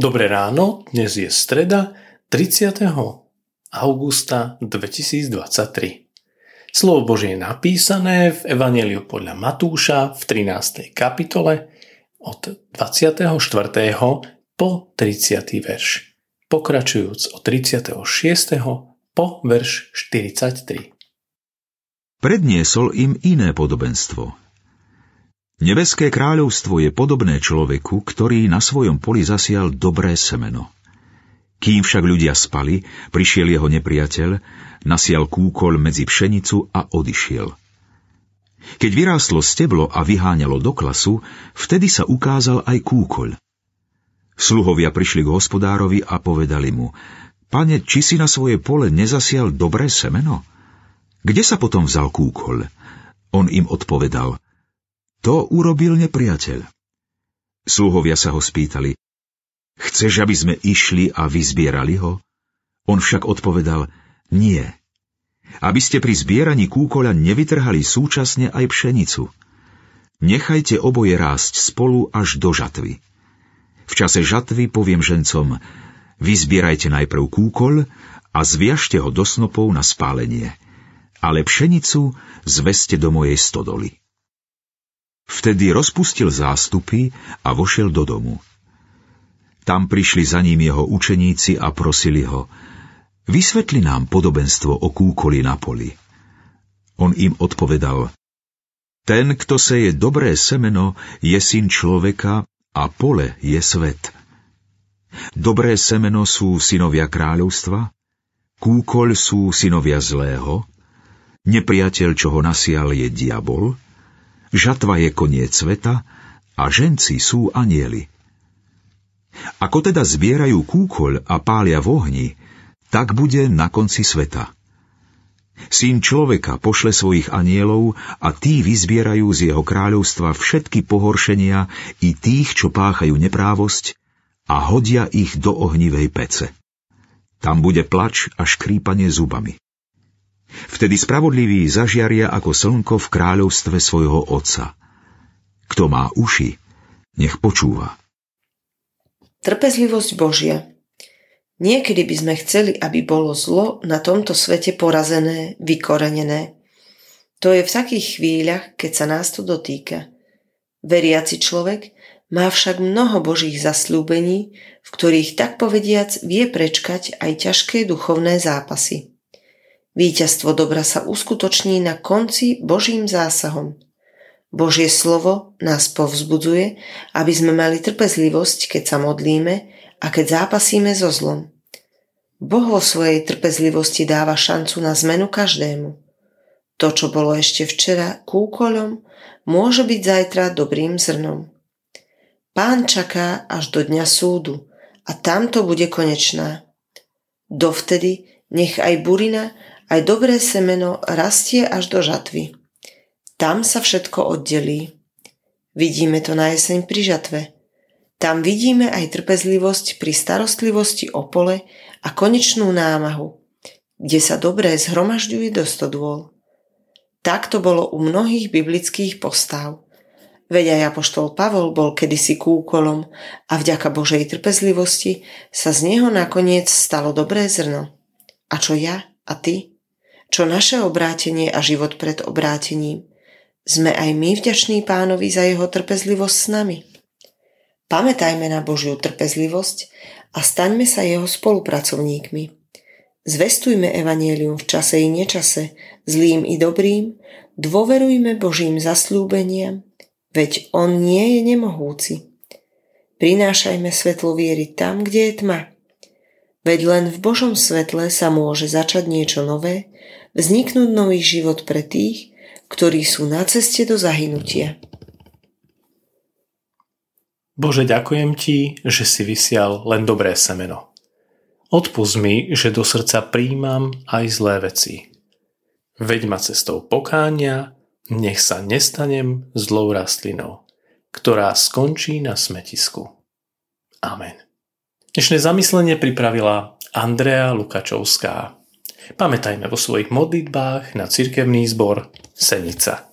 Dobré ráno, dnes je streda 30. augusta 2023. Slovo Božie je napísané v Evangeliu podľa Matúša v 13. kapitole od 24. po 30. verš, pokračujúc od 36. po verš 43. Predniesol im iné podobenstvo – Nebeské kráľovstvo je podobné človeku, ktorý na svojom poli zasial dobré semeno. Kým však ľudia spali, prišiel jeho nepriateľ, nasial kúkol medzi pšenicu a odišiel. Keď vyrástlo steblo a vyháňalo do klasu, vtedy sa ukázal aj kúkoľ. Sluhovia prišli k hospodárovi a povedali mu, Pane, či si na svoje pole nezasial dobré semeno? Kde sa potom vzal kúkol? On im odpovedal, to urobil nepriateľ. Sluhovia sa ho spýtali, chceš, aby sme išli a vyzbierali ho? On však odpovedal, nie. Aby ste pri zbieraní kúkoľa nevytrhali súčasne aj pšenicu. Nechajte oboje rásť spolu až do žatvy. V čase žatvy poviem žencom, vyzbierajte najprv kúkoľ a zviažte ho do snopov na spálenie, ale pšenicu zveste do mojej stodoly. Vtedy rozpustil zástupy a vošiel do domu. Tam prišli za ním jeho učeníci a prosili ho, vysvetli nám podobenstvo o kúkoli na poli. On im odpovedal, ten, kto seje dobré semeno, je syn človeka a pole je svet. Dobré semeno sú synovia kráľovstva, kúkoľ sú synovia zlého, nepriateľ, čo ho nasial, je diabol, Žatva je koniec sveta a ženci sú anieli. Ako teda zbierajú kúkoľ a pália v ohni, tak bude na konci sveta. Syn človeka pošle svojich anielov a tí vyzbierajú z jeho kráľovstva všetky pohoršenia i tých, čo páchajú neprávosť a hodia ich do ohnivej pece. Tam bude plač a škrípanie zubami. Vtedy spravodliví zažiaria ako slnko v kráľovstve svojho Otca. Kto má uši, nech počúva. Trpezlivosť Božia Niekedy by sme chceli, aby bolo zlo na tomto svete porazené, vykorenené. To je v takých chvíľach, keď sa nás to dotýka. Veriaci človek má však mnoho Božích zasľúbení, v ktorých tak povediac vie prečkať aj ťažké duchovné zápasy. Výťazstvo dobra sa uskutoční na konci Božím zásahom. Božie slovo nás povzbudzuje, aby sme mali trpezlivosť, keď sa modlíme a keď zápasíme so zlom. Boh vo svojej trpezlivosti dáva šancu na zmenu každému. To, čo bolo ešte včera kúkoľom, môže byť zajtra dobrým zrnom. Pán čaká až do dňa súdu a tamto bude konečná. Dovtedy nech aj burina aj dobré semeno rastie až do žatvy. Tam sa všetko oddelí. Vidíme to na jeseň pri žatve. Tam vidíme aj trpezlivosť pri starostlivosti o pole a konečnú námahu, kde sa dobré zhromažďuje do stodôl. Tak to bolo u mnohých biblických postav. Veď aj apoštol Pavol bol kedysi kúkolom a vďaka Božej trpezlivosti sa z neho nakoniec stalo dobré zrno. A čo ja a ty? Čo naše obrátenie a život pred obrátením. Sme aj my vďační pánovi za jeho trpezlivosť s nami. Pamätajme na Božiu trpezlivosť a staňme sa jeho spolupracovníkmi. Zvestujme evanielium v čase i nečase, zlým i dobrým, dôverujme Božím zaslúbeniam, veď On nie je nemohúci. Prinášajme svetlo viery tam, kde je tma. Veď len v Božom svetle sa môže začať niečo nové vzniknúť nový život pre tých, ktorí sú na ceste do zahynutia. Bože, ďakujem Ti, že si vysial len dobré semeno. Odpust mi, že do srdca príjmam aj zlé veci. Veď ma cestou pokánia, nech sa nestanem zlou rastlinou, ktorá skončí na smetisku. Amen. Dnešné zamyslenie pripravila Andrea Lukačovská. Pamätajme vo svojich modlitbách na cirkevný zbor Senica.